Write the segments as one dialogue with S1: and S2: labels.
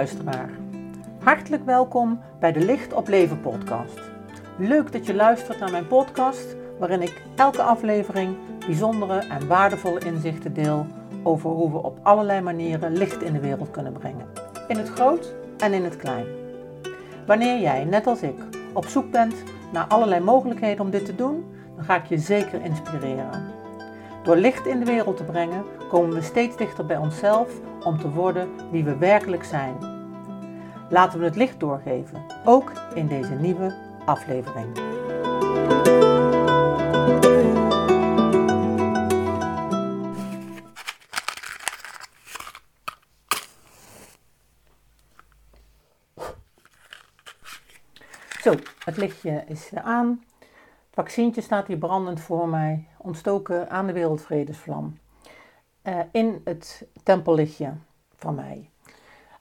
S1: luisteraar. Hartelijk welkom bij de Licht op Leven podcast. Leuk dat je luistert naar mijn podcast, waarin ik elke aflevering bijzondere en waardevolle inzichten deel over hoe we op allerlei manieren licht in de wereld kunnen brengen. In het groot en in het klein. Wanneer jij, net als ik, op zoek bent naar allerlei mogelijkheden om dit te doen, dan ga ik je zeker inspireren. Door licht in de wereld te brengen, komen we steeds dichter bij onszelf om te worden wie we werkelijk zijn. Laten we het licht doorgeven, ook in deze nieuwe aflevering. Zo, het lichtje is aan. Het vaccientje staat hier brandend voor mij, ontstoken aan de wereldvredesvlam. Uh, in het tempellichtje van mij.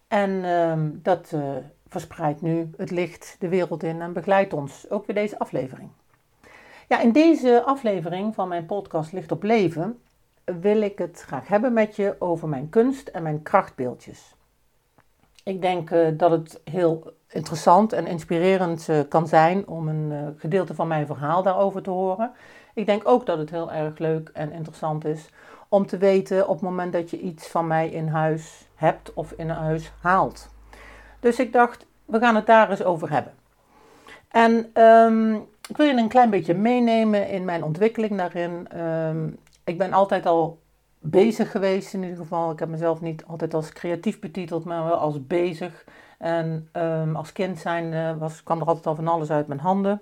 S1: En uh, dat uh, verspreidt nu het licht de wereld in en begeleidt ons ook weer deze aflevering. Ja, in deze aflevering van mijn podcast Licht op Leven wil ik het graag hebben met je over mijn kunst en mijn krachtbeeldjes. Ik denk uh, dat het heel interessant en inspirerend uh, kan zijn om een gedeelte van mijn verhaal daarover te horen. Ik denk ook dat het heel erg leuk en interessant is om te weten op het moment dat je iets van mij in huis hebt of in huis haalt. Dus ik dacht, we gaan het daar eens over hebben. En um, ik wil je een klein beetje meenemen in mijn ontwikkeling daarin. Um, ik ben altijd al bezig geweest in ieder geval. Ik heb mezelf niet altijd als creatief betiteld, maar wel als bezig. En um, als kind zijn was, kwam er altijd al van alles uit mijn handen.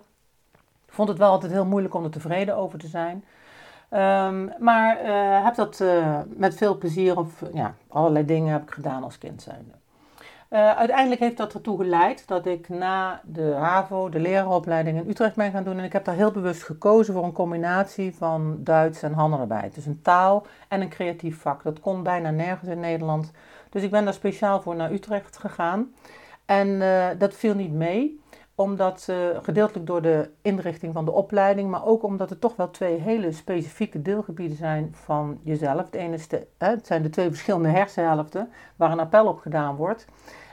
S1: Ik vond het wel altijd heel moeilijk om er tevreden over te zijn. Um, maar uh, heb dat uh, met veel plezier of ja, allerlei dingen heb ik gedaan als kind zijnde. Uh, uiteindelijk heeft dat ertoe geleid dat ik na de HAVO, de leraaropleiding in Utrecht ben gaan doen. En ik heb daar heel bewust gekozen voor een combinatie van Duits en handenarbeid. Dus een taal en een creatief vak. Dat kon bijna nergens in Nederland. Dus ik ben daar speciaal voor naar Utrecht gegaan. En dat viel niet mee omdat uh, gedeeltelijk door de inrichting van de opleiding, maar ook omdat het toch wel twee hele specifieke deelgebieden zijn van jezelf. Het ene is de, hè, het zijn de twee verschillende hersenhelften waar een appel op gedaan wordt.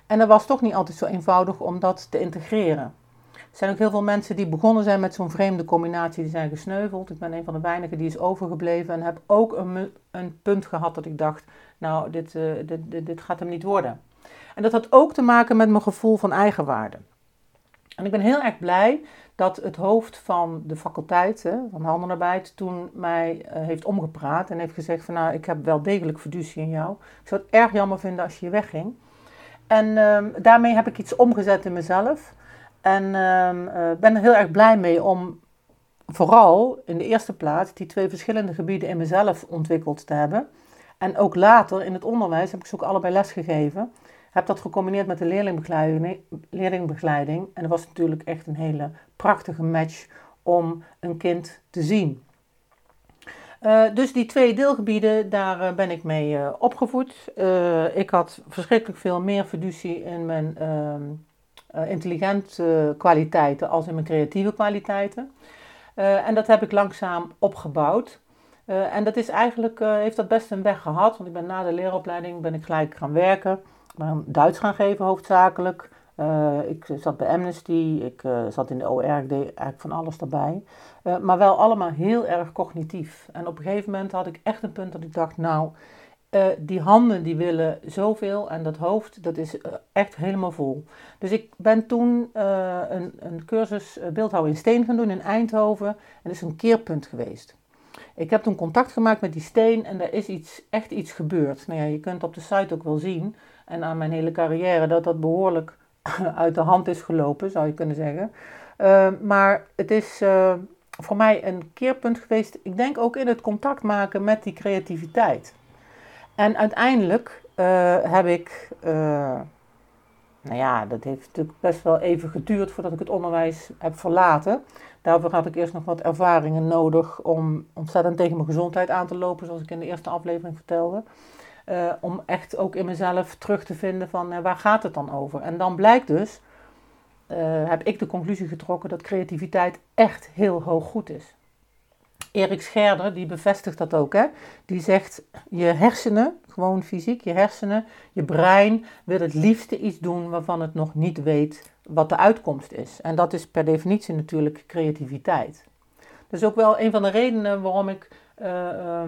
S1: En dat was toch niet altijd zo eenvoudig om dat te integreren. Er zijn ook heel veel mensen die begonnen zijn met zo'n vreemde combinatie, die zijn gesneuveld. Ik ben een van de weinigen die is overgebleven en heb ook een, een punt gehad dat ik dacht, nou, uh, dit, dit, dit gaat hem niet worden. En dat had ook te maken met mijn gevoel van eigenwaarde. En ik ben heel erg blij dat het hoofd van de faculteit hè, van handenarbeid toen mij uh, heeft omgepraat en heeft gezegd van nou, ik heb wel degelijk fiducie in jou. Ik zou het erg jammer vinden als je wegging. En uh, daarmee heb ik iets omgezet in mezelf. En uh, ben er heel erg blij mee om vooral in de eerste plaats die twee verschillende gebieden in mezelf ontwikkeld te hebben. En ook later in het onderwijs heb ik ze ook allebei les gegeven heb dat gecombineerd met de leerlingbegeleiding. En dat was natuurlijk echt een hele prachtige match om een kind te zien. Uh, dus die twee deelgebieden, daar uh, ben ik mee uh, opgevoed. ik had verschrikkelijk veel meer fiducie in mijn ehm, intelligente kwaliteiten als in mijn creatieve kwaliteiten. en dat heb ik langzaam opgebouwd. en dat is eigenlijk, heeft dat best een weg gehad, want ik ben na de leeropleiding ben ik gelijk gaan werken Duits gaan geven hoofdzakelijk. Uh, ik zat bij Amnesty, ik uh, zat in de OR, ik deed eigenlijk van alles daarbij. Maar wel allemaal heel erg cognitief. En op een gegeven moment had ik echt een punt dat ik dacht, nou, die handen die willen zoveel en dat hoofd, dat is echt helemaal vol. Dus ik ben toen een, een cursus beeldhouwen in steen gaan doen in Eindhoven. En dat is een keerpunt geweest. Ik heb toen contact gemaakt met die steen en er is iets, echt iets gebeurd. Nou ja, je kunt op de site ook wel zien en aan mijn hele carrière dat dat behoorlijk uit de hand is gelopen, zou je kunnen zeggen. Uh, maar het is uh, voor mij een keerpunt geweest, ik denk ook in het contact maken met die creativiteit. En uiteindelijk uh, heb ik, nou ja, dat heeft natuurlijk best wel even geduurd voordat ik het onderwijs heb verlaten. Daarvoor had ik eerst nog wat ervaringen nodig om ontzettend tegen mijn gezondheid aan te lopen, zoals ik in de eerste aflevering vertelde. Uh, om echt ook in mezelf terug te vinden van uh, waar gaat het dan over. En dan blijkt dus, uh, heb ik de conclusie getrokken dat creativiteit echt heel hoog goed is. Erik Scherder, die bevestigt dat ook, hè? die zegt je hersenen, gewoon fysiek. Je hersenen, je brein wil het liefste iets doen waarvan het nog niet weet wat de uitkomst is. En dat is per definitie natuurlijk creativiteit. Dat is ook wel een van de redenen waarom ik uh,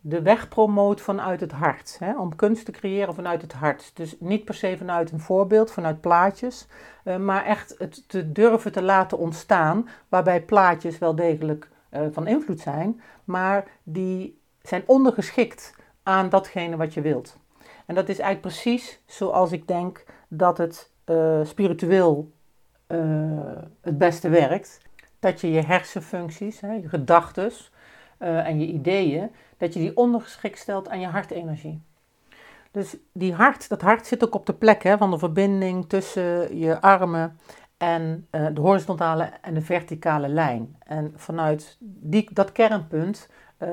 S1: de weg promoot vanuit het hart. Hè? Om kunst te creëren vanuit het hart. Dus niet per se vanuit een voorbeeld, vanuit plaatjes, uh, maar echt het te durven te laten ontstaan, waarbij plaatjes wel degelijk uh, van invloed zijn, maar die zijn ondergeschikt aan datgene wat je wilt. En dat is eigenlijk precies zoals ik denk dat het uh, spiritueel het beste werkt. Dat je je hersenfuncties, hè, je gedachten en je ideeën, dat je die ondergeschikt stelt aan je hartenergie. Dus die hart, dat hart zit ook op de plek hè, van de verbinding tussen je armen en uh, de horizontale en de verticale lijn. En vanuit die, dat kernpunt uh,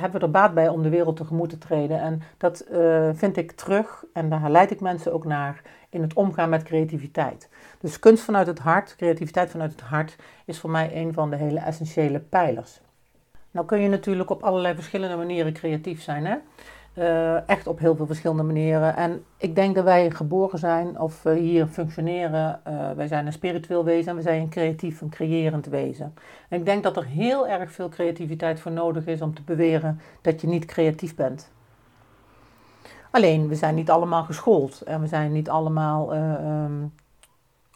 S1: hebben we er baat bij om de wereld tegemoet te treden. En dat uh, vind ik terug, en daar leid ik mensen ook naar, in het omgaan met creativiteit. Dus kunst vanuit het hart, creativiteit vanuit het hart, is voor mij een van de hele essentiële pijlers. Nou kun je natuurlijk op allerlei verschillende manieren creatief zijn. Hè? Uh, echt op heel veel verschillende manieren. En ik denk dat wij geboren zijn of uh, hier functioneren. Uh, wij zijn een spiritueel wezen en we zijn een creatief, een creërend wezen. En ik denk dat er heel erg veel creativiteit voor nodig is om te beweren dat je niet creatief bent. Alleen, we zijn niet allemaal geschoold en we zijn niet allemaal um,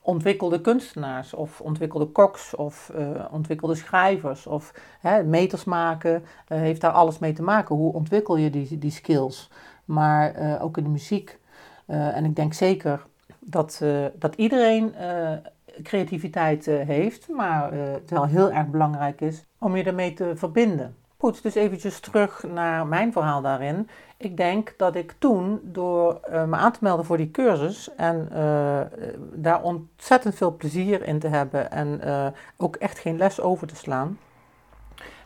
S1: ontwikkelde kunstenaars of ontwikkelde koks of uh, ontwikkelde schrijvers of hè, meters maken uh, heeft daar alles mee te maken. Hoe ontwikkel je die, die skills? Maar uh, ook in de muziek. en ik denk zeker dat, dat iedereen creativiteit heeft, maar het wel heel erg belangrijk is om je ermee te verbinden. Goed, dus eventjes terug naar mijn verhaal daarin. Ik denk dat ik toen, door uh, me aan te melden voor die cursus en uh, daar ontzettend veel plezier in te hebben en uh, ook echt geen les over te slaan,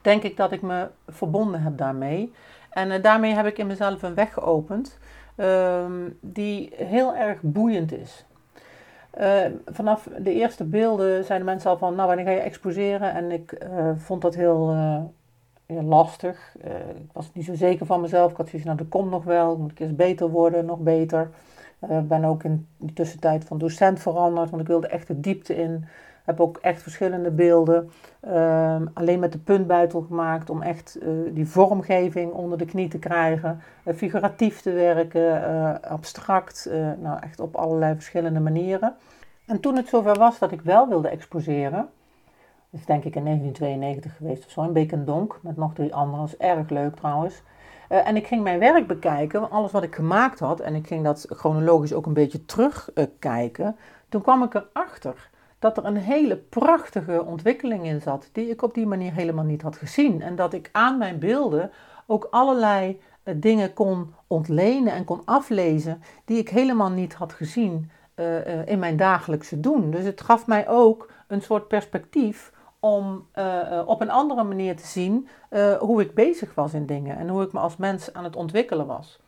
S1: denk ik dat ik me verbonden heb daarmee. En daarmee heb ik in mezelf een weg geopend ehm, die heel erg boeiend is. vanaf de eerste beelden zeiden mensen al van, nou wanneer ga je exposeren? En ik vond dat heel lastig. Uh, ik was niet zo zeker van mezelf. Ik had zoiets, nou dat komt nog wel. Moet ik eens beter worden, nog beter. Ik uh, ben ook in de tussentijd van docent veranderd, want ik wilde echt de diepte in. Heb ook echt verschillende beelden. Uh, alleen met de puntbuitel gemaakt om echt die vormgeving onder de knie te krijgen. Figuratief te werken, abstract. nou, echt op allerlei verschillende manieren. En toen het zover was dat ik wel wilde exposeren, is denk ik in 1992 geweest of zo, in Beekendonk, met nog drie anderen. Dat is erg leuk trouwens. Uh, en ik ging mijn werk bekijken, alles wat ik gemaakt had, en ik ging dat chronologisch ook een beetje terugkijken. Uh, Toen kwam ik erachter dat er een hele prachtige ontwikkeling in zat, die ik op die manier helemaal niet had gezien. En dat ik aan mijn beelden ook allerlei uh, dingen kon ontlenen en kon aflezen die ik helemaal niet had gezien in mijn dagelijkse doen. Dus het gaf mij ook een soort perspectief om uh, op een andere manier te zien uh, hoe ik bezig was in dingen en hoe ik me als mens aan het ontwikkelen was.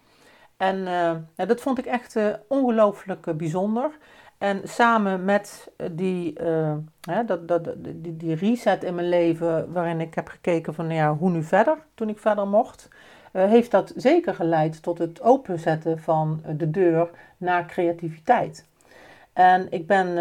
S1: En uh, dat vond ik echt ongelooflijk bijzonder. En samen met die, hè, dat, dat, die, die, reset in mijn leven, waarin ik heb gekeken van ja, hoe nu verder, toen ik verder mocht, heeft dat zeker geleid tot het openzetten van de deur naar creativiteit. En ik ben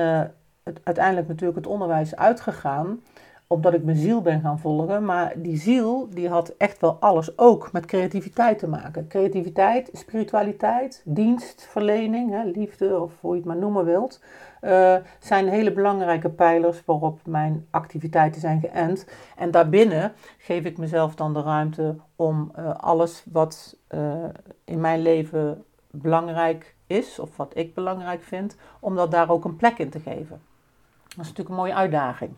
S1: uiteindelijk natuurlijk het onderwijs uitgegaan omdat ik mijn ziel ben gaan volgen. Maar die ziel die had echt wel alles ook met creativiteit te maken. Creativiteit, spiritualiteit, dienstverlening, hè, liefde of hoe je het maar noemen wilt. Uh, zijn hele belangrijke pijlers waarop mijn activiteiten zijn geënt. En daarbinnen geef ik mezelf dan de ruimte om uh, alles wat uh, in mijn leven belangrijk is, of wat ik belangrijk vind, om dat daar ook een plek in te geven. Dat is natuurlijk een mooie uitdaging.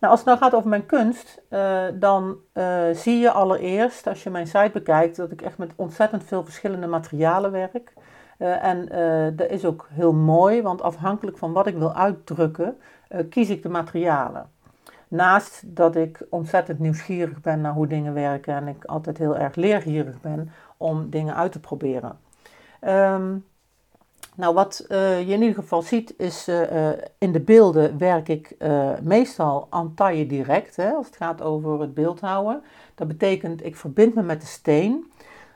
S1: Nou, als het nou gaat over mijn kunst, uh, dan uh, zie je allereerst, als je mijn site bekijkt, dat ik echt met ontzettend veel verschillende materialen werk. Uh, en dat is ook heel mooi, want afhankelijk van wat ik wil uitdrukken, kies ik de materialen. Naast dat ik ontzettend nieuwsgierig ben naar hoe dingen werken en ik altijd heel erg leergierig ben om dingen uit te proberen. Um, nou, wat uh, je in ieder geval ziet is uh, in de beelden werk ik meestal aan taille direct, hè, als het gaat over het beeldhouden. Dat betekent ik verbind me met de steen.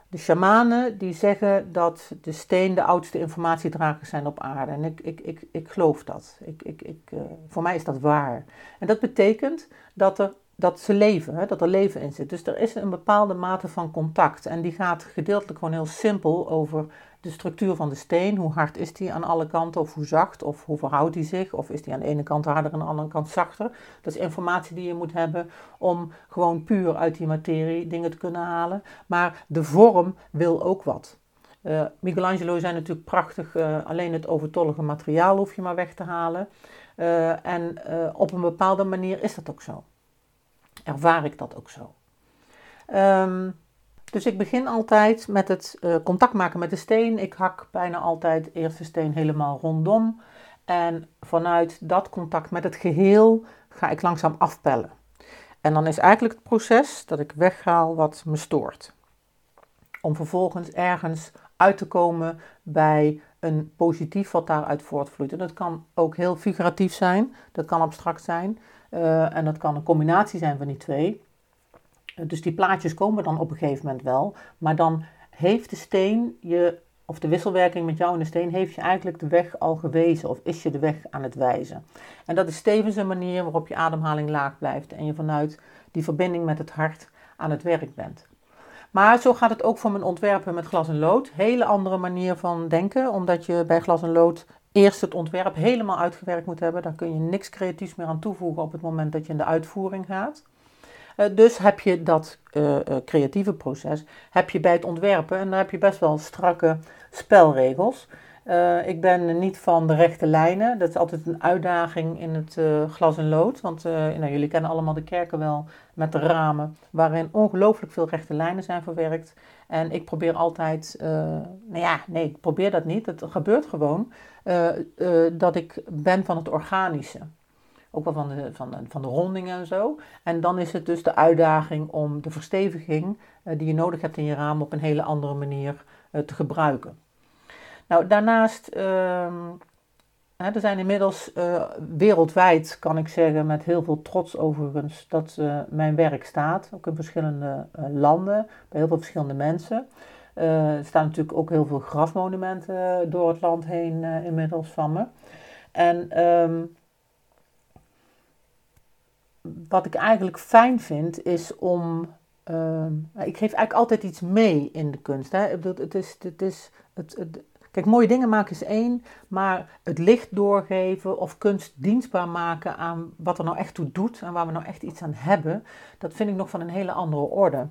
S1: de shamanen die zeggen dat de steen de oudste informatiedragers zijn op aarde. En ik, ik, ik, ik geloof dat. Ik, ik, ik, voor mij is dat waar. En dat betekent dat, er, dat ze leven, hè, dat er leven in zit. Dus er is een bepaalde mate van contact. En die gaat gedeeltelijk gewoon heel simpel over de structuur van de steen. Hoe hard is die aan alle kanten, of hoe zacht, of hoe verhoudt die zich, of is die aan de ene kant harder en aan de andere kant zachter. Dat is informatie die je moet hebben om gewoon puur uit die materie dingen te kunnen halen. Maar de vorm wil ook wat. Uh, Michelangelo zijn natuurlijk prachtig, uh, alleen het overtollige materiaal hoef je maar weg te halen. Uh, en op een bepaalde manier is dat ook zo. Ervaar ik dat ook zo. Um, dus ik begin altijd met het uh, contact maken met de steen. Ik hak bijna altijd eerst de steen helemaal rondom. En vanuit dat contact met het geheel ga ik langzaam afpellen. En dan is eigenlijk het proces dat ik weghaal wat me stoort. Om vervolgens ergens uit te komen bij een positief wat daaruit voortvloeit. En dat kan ook heel figuratief zijn, dat kan abstract zijn. Uh, en dat kan een combinatie zijn van die twee. Dus die plaatjes komen dan op een gegeven moment wel. Maar dan heeft de steen je, of de wisselwerking met jou en de steen, heeft je eigenlijk de weg al gewezen. Of is je de weg aan het wijzen. En dat is tevens een manier waarop je ademhaling laag blijft. En je vanuit die verbinding met het hart aan het werk bent. Maar zo gaat het ook voor mijn ontwerpen met glas en lood. Hele andere manier van denken, omdat je bij glas en lood eerst het ontwerp helemaal uitgewerkt moet hebben. Daar kun je niks creatiefs meer aan toevoegen op het moment dat je in de uitvoering gaat. Eh, dus heb je dat uh, creatieve proces heb je bij het ontwerpen en dan heb je best wel strakke spelregels. ik ben niet van de rechte lijnen. Dat is altijd een uitdaging in het glas en lood. Want nou, jullie kennen allemaal de kerken wel met de ramen, waarin ongelooflijk veel rechte lijnen zijn verwerkt. En ik probeer altijd, nou ja, nee, ik probeer dat niet. Het gebeurt gewoon dat ik ben van het organische ook wel van de, van, de, van de rondingen en zo. En dan is het dus de uitdaging om de versteviging uh, die je nodig hebt in je raam op een hele andere manier uh, te gebruiken. Nou, daarnaast, hè, er zijn inmiddels uh, wereldwijd, kan ik zeggen, met heel veel trots overigens, dat mijn werk staat. Ook in verschillende landen, bij heel veel verschillende mensen. er staan natuurlijk ook heel veel grafmonumenten door het land heen inmiddels van me. En um, wat ik eigenlijk fijn vind, is om. Uh, ik geef eigenlijk altijd iets mee in de kunst. Hè. Het is, het is, het, het, kijk, mooie dingen maken is één, maar het licht doorgeven of kunst dienstbaar maken aan wat er nou echt toe doet en waar we nou echt iets aan hebben, dat vind ik nog van een hele andere orde.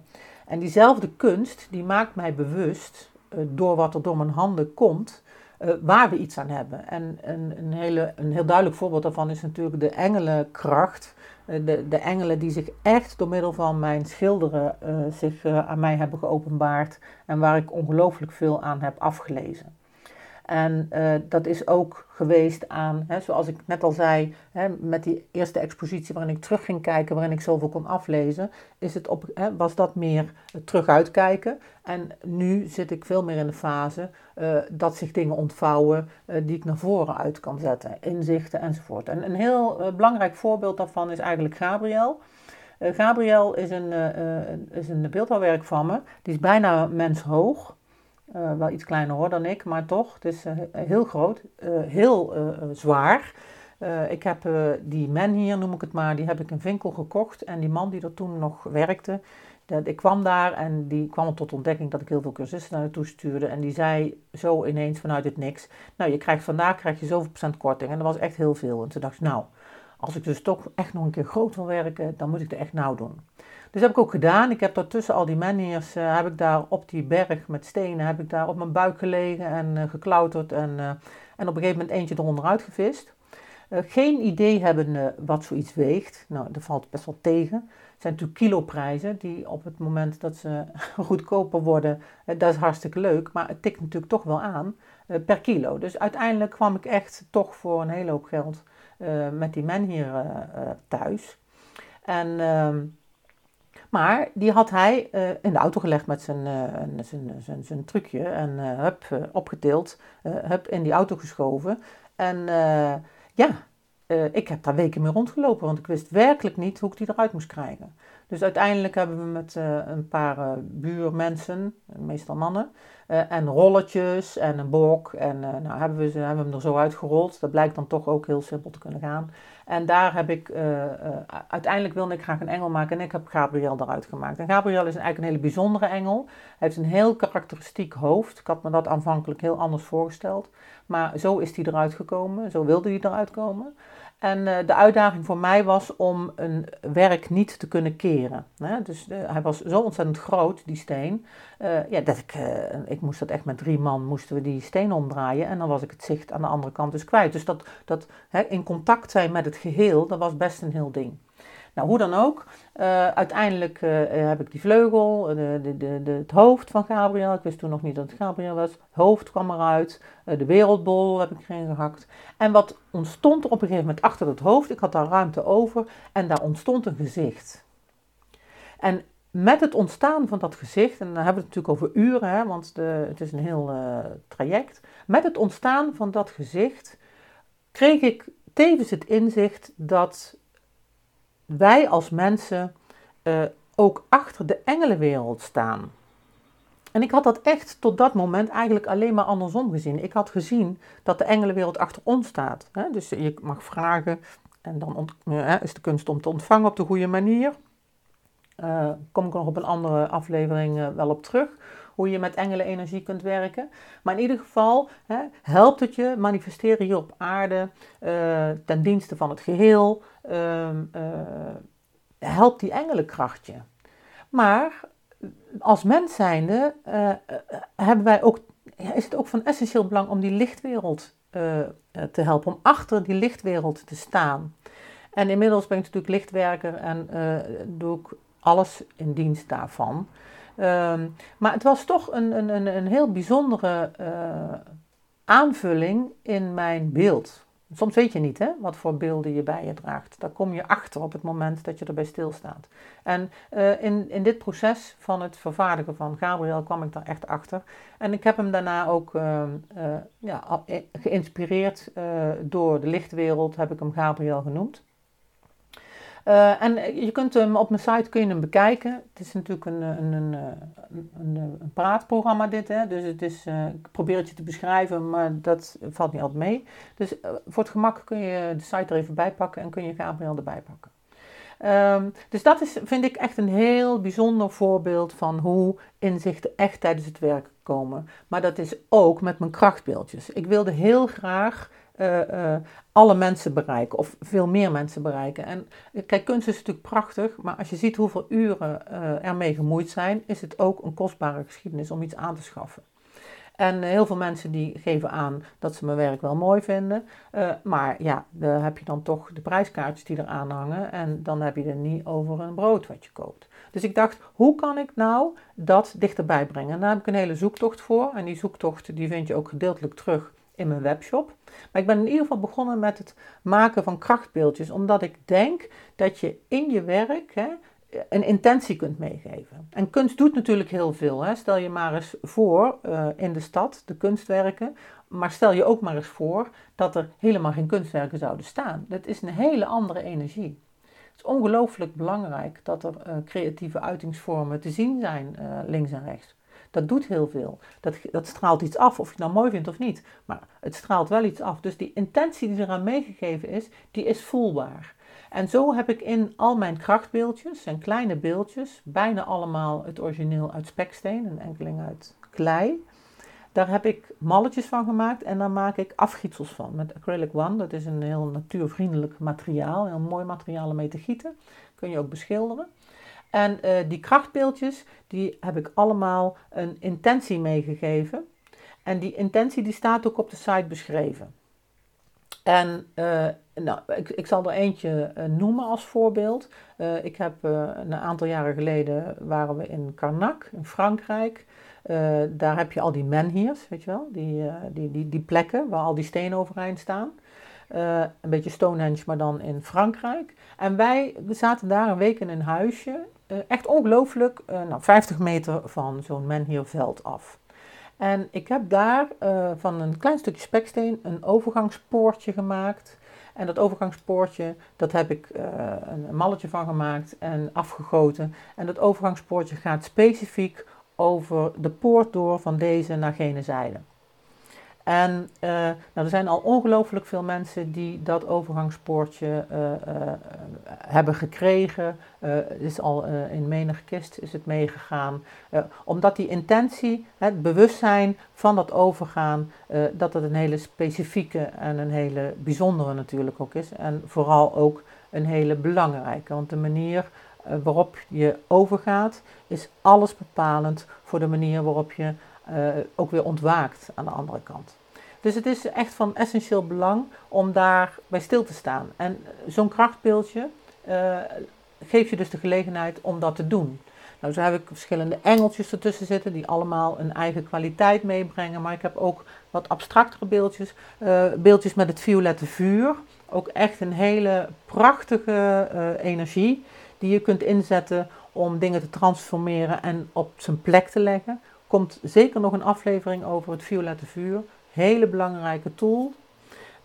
S1: En diezelfde kunst, die maakt mij bewust, uh, door wat er door mijn handen komt, uh, waar we iets aan hebben. En een, een, hele, een heel duidelijk voorbeeld daarvan is natuurlijk de engelenkracht eh, de, de engelen die zich echt door middel van mijn schilderen uh, zich aan mij hebben geopenbaard en waar ik ongelooflijk veel aan heb afgelezen. En uh, dat is ook geweest aan, hè, zoals ik net al zei, hè, met die eerste expositie waarin ik terug ging kijken, waarin ik zoveel kon aflezen, is het op, hè, was dat meer terug uitkijken. En nu zit ik veel meer in de fase uh, dat zich dingen ontvouwen uh, die ik naar voren uit kan zetten, inzichten enzovoort. En een heel belangrijk voorbeeld daarvan is eigenlijk Gabriel. Gabriel is een, is een beeldhouwwerk van me, die is bijna menshoog. Uh, wel iets kleiner hoor dan ik, maar toch. Het is uh, heel groot, uh, heel zwaar. ik heb die man hier, noem ik het maar, die heb ik in winkel gekocht. En die man die er toen nog werkte, dat, ik kwam daar en die kwam tot ontdekking dat ik heel veel cursisten naar naartoe stuurde. En die zei zo ineens vanuit het niks, nou je krijgt vandaag krijg je zoveel procent korting. En dat was echt heel veel. En toen dacht ik, nou, als ik dus toch echt nog een keer groot wil werken, dan moet ik het echt nou doen. Dus heb ik ook gedaan. Ik heb tussen al die menhirs, uh, heb ik daar op die berg met stenen, heb ik daar op mijn buik gelegen en uh, geklauterd en, uh, en op een gegeven moment eentje eronder uitgevist. geen idee hebben wat zoiets weegt. Nou, dat valt best wel tegen. Het zijn natuurlijk kiloprijzen die op het moment dat ze goedkoper worden, dat is hartstikke leuk. Maar het tikt natuurlijk toch wel aan per kilo. Dus uiteindelijk kwam ik echt toch voor een hele hoop geld met die menhir thuis. En ehm, maar die had hij uh, in de auto gelegd met zijn, uh, zijn, zijn, zijn, trucje en uh, hup, opgetild, hup, in die auto geschoven. En ja, ik heb daar weken mee rondgelopen, want ik wist werkelijk niet hoe ik die eruit moest krijgen. Dus uiteindelijk hebben we met een paar buurmensen, meestal mannen, en rolletjes en een bok. En nou, hebben we, ze, hebben we hem er zo uitgerold. Dat blijkt dan toch ook heel simpel te kunnen gaan. En daar heb ik, uh, uh, uiteindelijk wilde ik graag een engel maken en ik heb Gabriel eruit gemaakt. En Gabriel is eigenlijk een hele bijzondere engel. Hij heeft een heel karakteristiek hoofd. Ik had me dat aanvankelijk heel anders voorgesteld. Maar zo is hij eruit gekomen, zo wilde hij eruit komen. En uh, de uitdaging voor mij was om een werk niet te kunnen keren. Dus hij was zo ontzettend groot, die steen. Uh, ja, dat ik, ik moest dat echt met drie man, moesten we die steen omdraaien. En dan was ik het zicht aan de andere kant dus kwijt. Dus dat, dat in contact zijn met het geheel, dat was best een heel ding. Nou, hoe dan ook, uh, uiteindelijk uh, heb ik die vleugel, de, de, de, het hoofd van Gabriel. Ik wist toen nog niet dat het Gabriel was. Het hoofd kwam eruit, de wereldbol heb ik erin gehakt. En wat ontstond er op een gegeven moment achter het hoofd? Ik had daar ruimte over en daar ontstond een gezicht. En met het ontstaan van dat gezicht, en dan hebben we het natuurlijk over uren, hè, want de, het is een heel traject. Met het ontstaan van dat gezicht kreeg ik tevens het inzicht dat wij als mensen uh, ook achter de engelenwereld staan. En ik had dat echt tot dat moment eigenlijk alleen maar andersom gezien. Ik had gezien dat de engelenwereld achter ons staat. Hè? Dus je mag vragen en dan is de kunst om te ontvangen op de goede manier. Uh, kom ik nog op een andere aflevering wel op terug. Hoe je met engelenenergie kunt werken. Maar in ieder geval hè, helpt het je manifesteren hier op aarde uh, ten dienste van het geheel. Ehm, helpt die engelenkrachtje. Maar als mens zijnde hebben wij ook, is het ook van essentieel belang om die lichtwereld te helpen. Om achter die lichtwereld te staan. En inmiddels ben ik natuurlijk lichtwerker en doe ik alles in dienst daarvan. Um, maar het was toch een, een, een, een heel bijzondere uh, aanvulling in mijn beeld. Soms weet je niet hè, wat voor beelden je bij je draagt. Daar kom je achter op het moment dat je erbij stilstaat. En uh, in, in dit proces van het vervaardigen van Gabriel kwam ik daar echt achter. En ik heb hem daarna ook uh, uh, ja, geïnspireerd door de lichtwereld, heb ik hem Gabriel genoemd. Uh, en je kunt hem op mijn site kun je hem bekijken. Het is natuurlijk een, een, een, een, een praatprogramma dit, hè? dus het is, ik probeer het je te beschrijven, maar dat valt niet altijd mee. Dus voor het gemak kun je de site er even bij pakken en kun je Gabriel erbij pakken. Um, dus dat is, vind ik echt een heel bijzonder voorbeeld van hoe inzichten echt tijdens het werk komen. Maar dat is ook met mijn krachtbeeldjes. Ik wilde heel graag uh, uh, alle mensen bereiken of veel meer mensen bereiken. En kijk, kunst is natuurlijk prachtig, maar als je ziet hoeveel uren ermee gemoeid zijn, is het ook een kostbare geschiedenis om iets aan te schaffen. En heel veel mensen die geven aan dat ze mijn werk wel mooi vinden. Maar ja, dan heb je dan toch de prijskaartjes die eraan hangen. En dan heb je er niet over een brood wat je koopt. Dus ik dacht, hoe kan ik nou dat dichterbij brengen? En daar heb ik een hele zoektocht voor. En die zoektocht die vind je ook gedeeltelijk terug in mijn webshop. Maar ik ben in ieder geval begonnen met het maken van krachtbeeldjes, omdat ik denk dat je in je werk hè, een intentie kunt meegeven. En kunst doet natuurlijk heel veel. Hè. Stel je maar eens voor uh, in de stad, de kunstwerken, maar stel je ook maar eens voor dat er helemaal geen kunstwerken zouden staan. Dat is een hele andere energie. Het is ongelooflijk belangrijk dat er uh, creatieve uitingsvormen te zien zijn uh, links en rechts. Dat doet heel veel. Dat, dat straalt iets af, of je het nou mooi vindt of niet. Maar het straalt wel iets af. Dus die intentie die eraan meegegeven is, die is voelbaar. En zo heb ik in al mijn krachtbeeldjes, en kleine beeldjes, bijna allemaal het origineel uit speksteen, een enkeling uit klei. Daar heb ik malletjes van gemaakt en daar maak ik afgietsels van met Acrylic One. Dat is een heel natuurvriendelijk materiaal, heel mooi materiaal om mee te gieten. Kun je ook beschilderen. En uh, die krachtbeeldjes, die heb ik allemaal een intentie meegegeven. En die intentie die staat ook op de site beschreven. En uh, nou, ik, ik, zal er eentje uh, noemen als voorbeeld. ik heb een aantal jaren geleden waren we in Karnak in Frankrijk. daar heb je al die menhirs, weet je wel, die, die, die, die plekken waar al die stenen overeind staan. een beetje Stonehenge, maar dan in Frankrijk. En wij zaten daar een week in een huisje echt ongelooflijk, uh, nou, 50 meter van zo'n menhierveld af. En ik heb daar uh, van een klein stukje speksteen een overgangspoortje gemaakt. En dat overgangspoortje, dat heb ik een malletje van gemaakt en afgegoten. En dat overgangspoortje gaat specifiek over de poort door van deze naar gene zijde. En uh, nou, er zijn al ongelooflijk veel mensen die dat overgangspoortje uh, uh, hebben gekregen. is al in menig kist is het meegegaan. omdat die intentie, het bewustzijn van dat overgaan, dat het een hele specifieke en een hele bijzondere natuurlijk ook is. En vooral ook een hele belangrijke. Want de manier waarop je overgaat is alles bepalend voor de manier waarop je uh, ook weer ontwaakt aan de andere kant. Dus het is echt van essentieel belang om daar bij stil te staan. En zo'n krachtbeeldje uh, geeft je dus de gelegenheid om dat te doen. Nou, zo heb ik verschillende engeltjes ertussen zitten die allemaal een eigen kwaliteit meebrengen. Maar ik heb ook wat abstractere beeldjes. Uh, beeldjes met het violette vuur. Ook echt een hele prachtige energie die je kunt inzetten om dingen te transformeren en op zijn plek te leggen komt zeker nog een aflevering over het violette vuur. Hele belangrijke tool.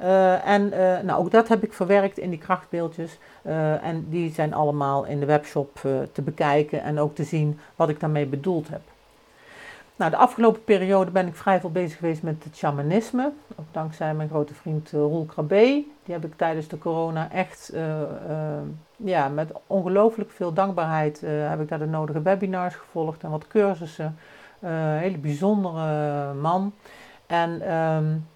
S1: Uh, en uh, nou, ook dat heb ik verwerkt in die krachtbeeldjes. Uh, en die zijn allemaal in de webshop te bekijken en ook te zien wat ik daarmee bedoeld heb. Nou, de afgelopen periode ben ik vrij veel bezig geweest met het shamanisme. Ook dankzij mijn grote vriend Roel Krabbe. Die heb ik tijdens de corona echt ja, met ongelooflijk veel dankbaarheid heb ik daar de nodige webinars gevolgd en wat cursussen. Een eh, hele bijzondere man. En um,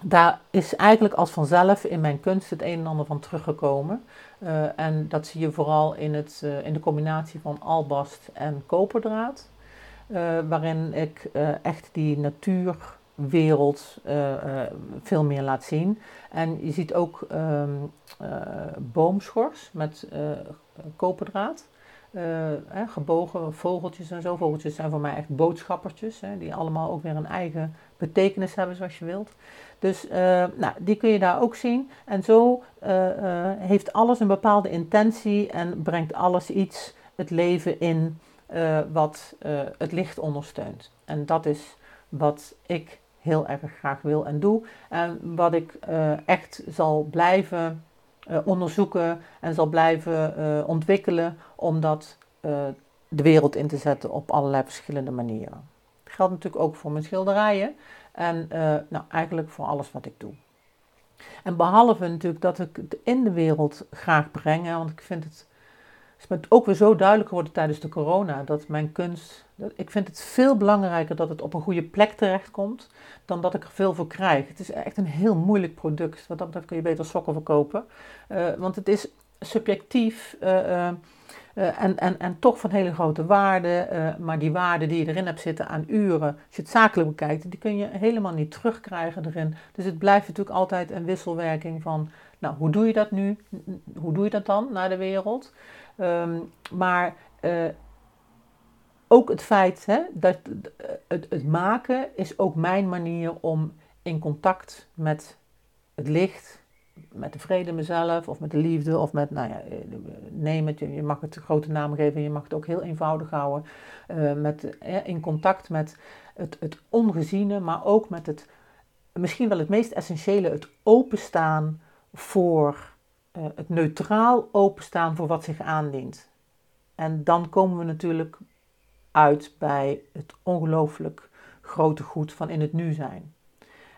S1: daar is eigenlijk als vanzelf in mijn kunst het een en ander van teruggekomen. Uh, en dat zie je vooral in, het, uh, in de combinatie van albast en koperdraad. Waarin ik echt die natuurwereld veel meer laat zien. En je ziet ook um, boomschors met koperdraad. Uh, gebogen vogeltjes en zo. Vogeltjes zijn voor mij echt boodschappertjes, hè, die allemaal ook weer een eigen betekenis hebben, zoals je wilt. Dus uh, nou, die kun je daar ook zien. En zo uh, heeft alles een bepaalde intentie en brengt alles iets het leven in wat het licht ondersteunt. En dat is wat ik heel erg graag wil en doe. En wat ik echt zal blijven onderzoeken en zal blijven uh, ontwikkelen om dat uh, de wereld in te zetten op allerlei verschillende manieren. Dat geldt natuurlijk ook voor mijn schilderijen en nou, eigenlijk voor alles wat ik doe. En behalve natuurlijk dat ik het in de wereld graag breng, want ik vind het is me ook weer zo duidelijk geworden tijdens de corona dat mijn kunst. Ik vind het veel belangrijker dat het op een goede plek terechtkomt dan dat ik er veel voor krijg. Het is echt een heel moeilijk product. Wat dat betreft kun je beter sokken verkopen. Uh, want het is subjectief. Uh, uh, en, en, en toch van hele grote waarde. maar die waarde die je erin hebt zitten aan uren, als je het zakelijk bekijkt, die kun je helemaal niet terugkrijgen erin. Dus het blijft natuurlijk altijd een wisselwerking van, nou, hoe doe je dat nu? Hoe doe je dat dan naar de wereld? Um, maar ook het feit hè, dat het, het, maken is ook mijn manier om in contact met het licht, met de vrede mezelf of met de liefde of met, nou ja, eh, neem het, je mag het grote naam geven, je mag het ook heel eenvoudig houden, uh, met, in contact met het, het ongeziene, maar ook met het, misschien wel het meest essentiële, het openstaan voor uh, het neutraal openstaan voor wat zich aandient. En dan komen we natuurlijk uit bij het ongelooflijk grote goed van in het nu zijn.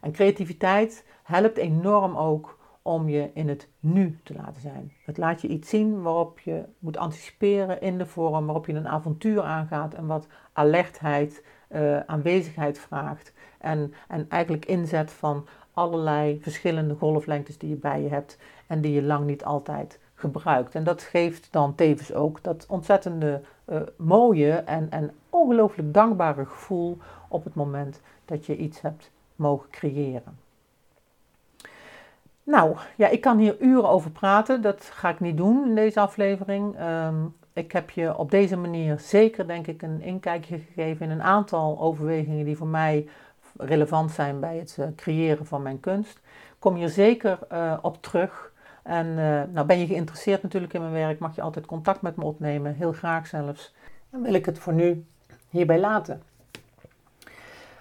S1: En creativiteit helpt enorm ook om je in het nu te laten zijn. Het laat je iets zien waarop je moet anticiperen in de vorm, waarop je een avontuur aangaat en wat alertheid, uh, aanwezigheid vraagt. En, en eigenlijk inzet van allerlei verschillende golflengtes die je bij je hebt en die je lang niet altijd gebruikt. En dat geeft dan tevens ook dat ontzettende uh, mooie en, en ongelooflijk dankbare gevoel op het moment dat je iets hebt mogen creëren. Nou, ja, ik kan hier uren over praten. Dat ga ik niet doen in deze aflevering. Um, ik heb je op deze manier zeker, denk ik, een inkijkje gegeven in een aantal overwegingen die voor mij relevant zijn bij het uh, creëren van mijn kunst. Kom hier zeker uh, op terug. En uh, nou ben je geïnteresseerd natuurlijk in mijn werk, mag je altijd contact met me opnemen, heel graag zelfs. Dan wil ik het voor nu hierbij laten.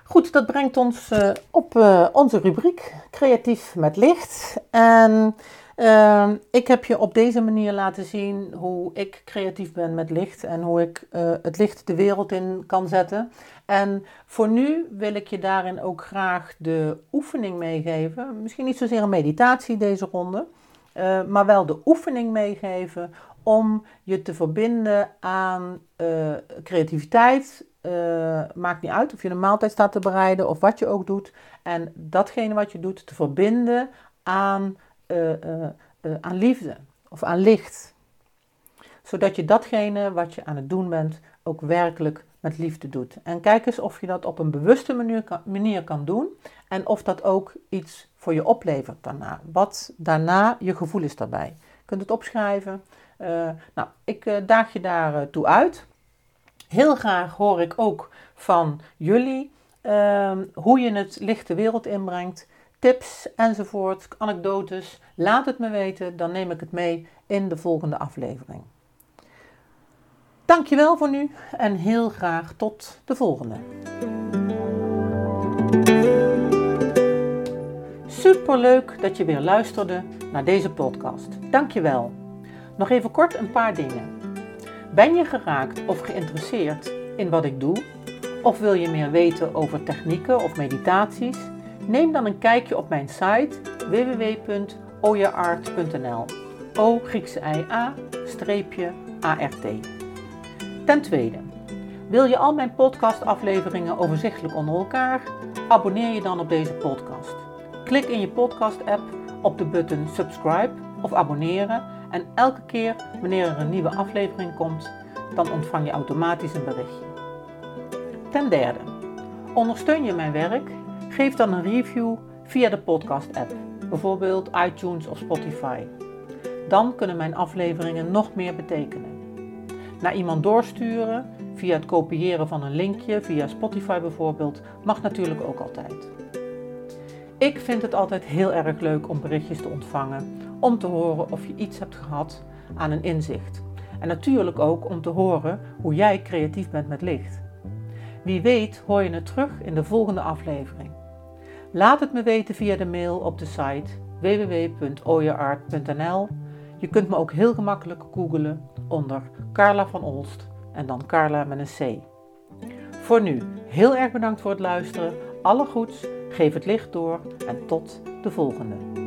S1: Goed, dat brengt ons uh, op uh, onze rubriek Creatief met Licht. En Ehm, ik heb je op deze manier laten zien hoe ik creatief ben met licht en hoe ik eh, het licht de wereld in kan zetten. En voor nu wil ik je daarin ook graag de oefening meegeven. Misschien niet zozeer een meditatie deze ronde, uh, maar wel de oefening meegeven om je te verbinden aan uh, creativiteit. maakt niet uit of je een maaltijd staat te bereiden of wat je ook doet. En datgene wat je doet te verbinden aan aan liefde of aan licht. Zodat je datgene wat je aan het doen bent ook werkelijk met liefde doet. En kijk eens of je dat op een bewuste manier kan, manier kan doen en of dat ook iets voor je oplevert daarna. Wat daarna je gevoel is daarbij. Je kunt het opschrijven. Uh, nou, ik daag je daar toe uit. Heel graag hoor ik ook van jullie uh, hoe je het licht de wereld inbrengt tips enzovoort, anekdotes. Laat het me weten, dan neem ik het mee in de volgende aflevering. Dankjewel voor nu en heel graag tot de volgende. Superleuk dat je weer luisterde naar deze podcast. Dankjewel. Nog even kort een paar dingen. Ben je geraakt of geïnteresseerd in wat ik doe? Of wil je meer weten over technieken of meditaties? Neem dan een kijkje op mijn site www.oyaart.nl. O Griekse I A streepje ART. Ten tweede, wil je al mijn podcastafleveringen overzichtelijk onder elkaar? Abonneer je dan op deze podcast. Klik in je podcast-app op de button subscribe of abonneren en elke keer wanneer er een nieuwe aflevering komt, dan ontvang je automatisch een berichtje. Ten derde, ondersteun je mijn werk Geef dan een review via de podcast-app, bijvoorbeeld iTunes of Spotify. Dan kunnen mijn afleveringen nog meer betekenen. Naar iemand doorsturen via het kopiëren van een linkje via Spotify bijvoorbeeld mag natuurlijk ook altijd. Ik vind het altijd heel erg leuk om berichtjes te ontvangen, om te horen of je iets hebt gehad aan een inzicht. En natuurlijk ook om te horen hoe jij creatief bent met licht. Wie weet hoor je het terug in de volgende aflevering. Laat het me weten via de mail op de site www.oyeart.nl. Je kunt me ook heel gemakkelijk googlen onder Carla van Olst en dan Carla met een C. Voor nu, heel erg bedankt voor het luisteren. Alle goeds, geef het licht door en tot de volgende.